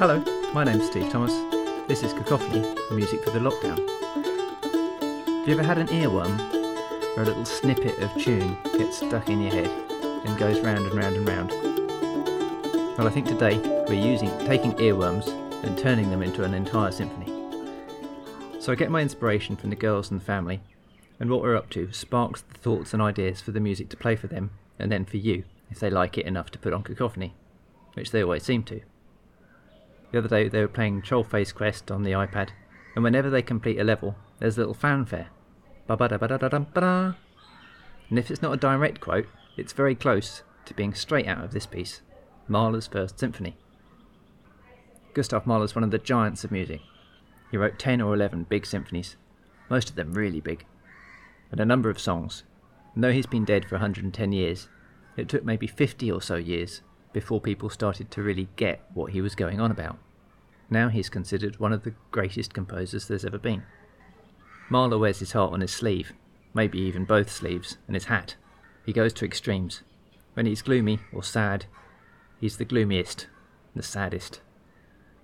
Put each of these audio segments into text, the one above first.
Hello, my name's Steve Thomas. This is Cacophony, music for the lockdown. Have you ever had an earworm where a little snippet of tune gets stuck in your head and goes round and round and round? Well, I think today we're using taking earworms and turning them into an entire symphony. So I get my inspiration from the girls and the family, and what we're up to sparks the thoughts and ideas for the music to play for them, and then for you, if they like it enough to put on Cacophony, which they always seem to. The other day they were playing Trollface Quest on the iPad, and whenever they complete a level, there's a little fanfare. ba ba da ba da da da And if it's not a direct quote, it's very close to being straight out of this piece, Mahler's First Symphony. Gustav Mahler's one of the giants of music. He wrote 10 or 11 big symphonies, most of them really big, and a number of songs. And though he's been dead for 110 years, it took maybe 50 or so years before people started to really get what he was going on about. Now he's considered one of the greatest composers there's ever been. Mahler wears his heart on his sleeve, maybe even both sleeves, and his hat. He goes to extremes. When he's gloomy or sad, he's the gloomiest, the saddest.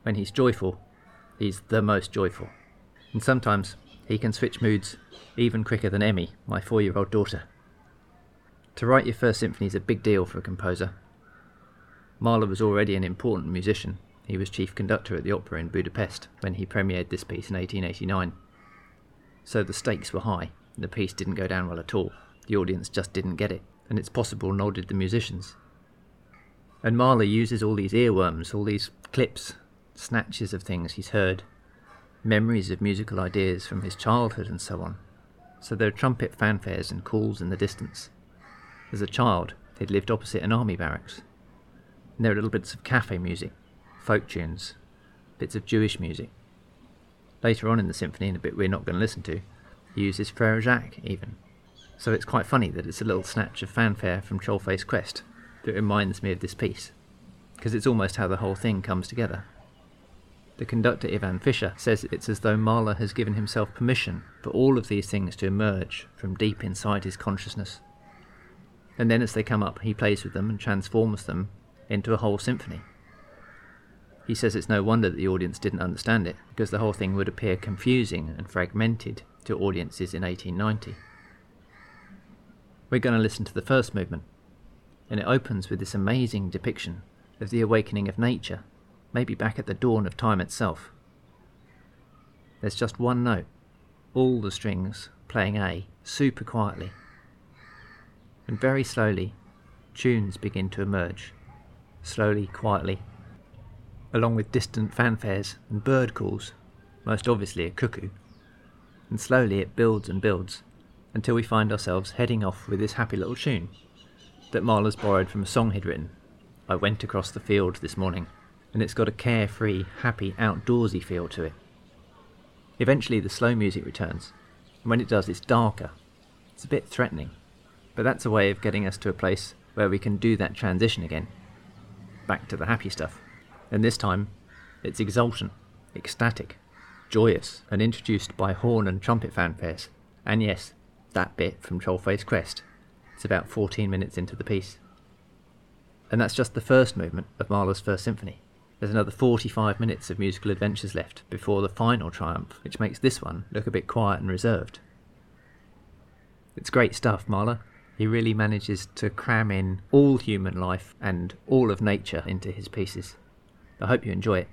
When he's joyful, he's the most joyful. And sometimes he can switch moods even quicker than Emmy, my four year old daughter. To write your first symphony is a big deal for a composer, Mahler was already an important musician. He was chief conductor at the opera in Budapest when he premiered this piece in 1889. So the stakes were high. and The piece didn't go down well at all. The audience just didn't get it, and it's possible nor did the musicians. And Mahler uses all these earworms, all these clips, snatches of things he's heard, memories of musical ideas from his childhood and so on. So there are trumpet fanfares and calls in the distance. As a child, he'd lived opposite an army barracks, and there are little bits of cafe music, folk tunes, bits of Jewish music. Later on in the symphony, in a bit we're not going to listen to, he uses Frere Jacques even. So it's quite funny that it's a little snatch of fanfare from Trollface Quest that reminds me of this piece, because it's almost how the whole thing comes together. The conductor Ivan Fischer says it's as though Mahler has given himself permission for all of these things to emerge from deep inside his consciousness. And then as they come up, he plays with them and transforms them into a whole symphony. He says it's no wonder that the audience didn't understand it, because the whole thing would appear confusing and fragmented to audiences in 1890. We're going to listen to the first movement, and it opens with this amazing depiction of the awakening of nature, maybe back at the dawn of time itself. There's just one note, all the strings playing A super quietly, and very slowly, tunes begin to emerge slowly, quietly, along with distant fanfares and bird calls, most obviously a cuckoo. And slowly it builds and builds until we find ourselves heading off with this happy little tune that Mahler's borrowed from a song he'd written. I went across the field this morning, and it's got a carefree, happy, outdoorsy feel to it. Eventually, the slow music returns, and when it does, it's darker. It's a bit threatening, but that's a way of getting us to a place where we can do that transition again back to the happy stuff. And this time, it's exultant, ecstatic, joyous, and introduced by horn and trumpet fanfares. And yes, that bit from Trollface Quest. It's about 14 minutes into the piece. And that's just the first movement of Mahler's First Symphony. There's another 45 minutes of musical adventures left before the final triumph, which makes this one look a bit quiet and reserved. It's great stuff, Mahler. He really manages to cram in all human life and all of nature into his pieces. I hope you enjoy it.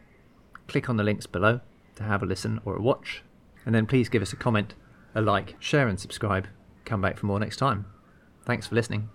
Click on the links below to have a listen or a watch, and then please give us a comment, a like, share, and subscribe. Come back for more next time. Thanks for listening.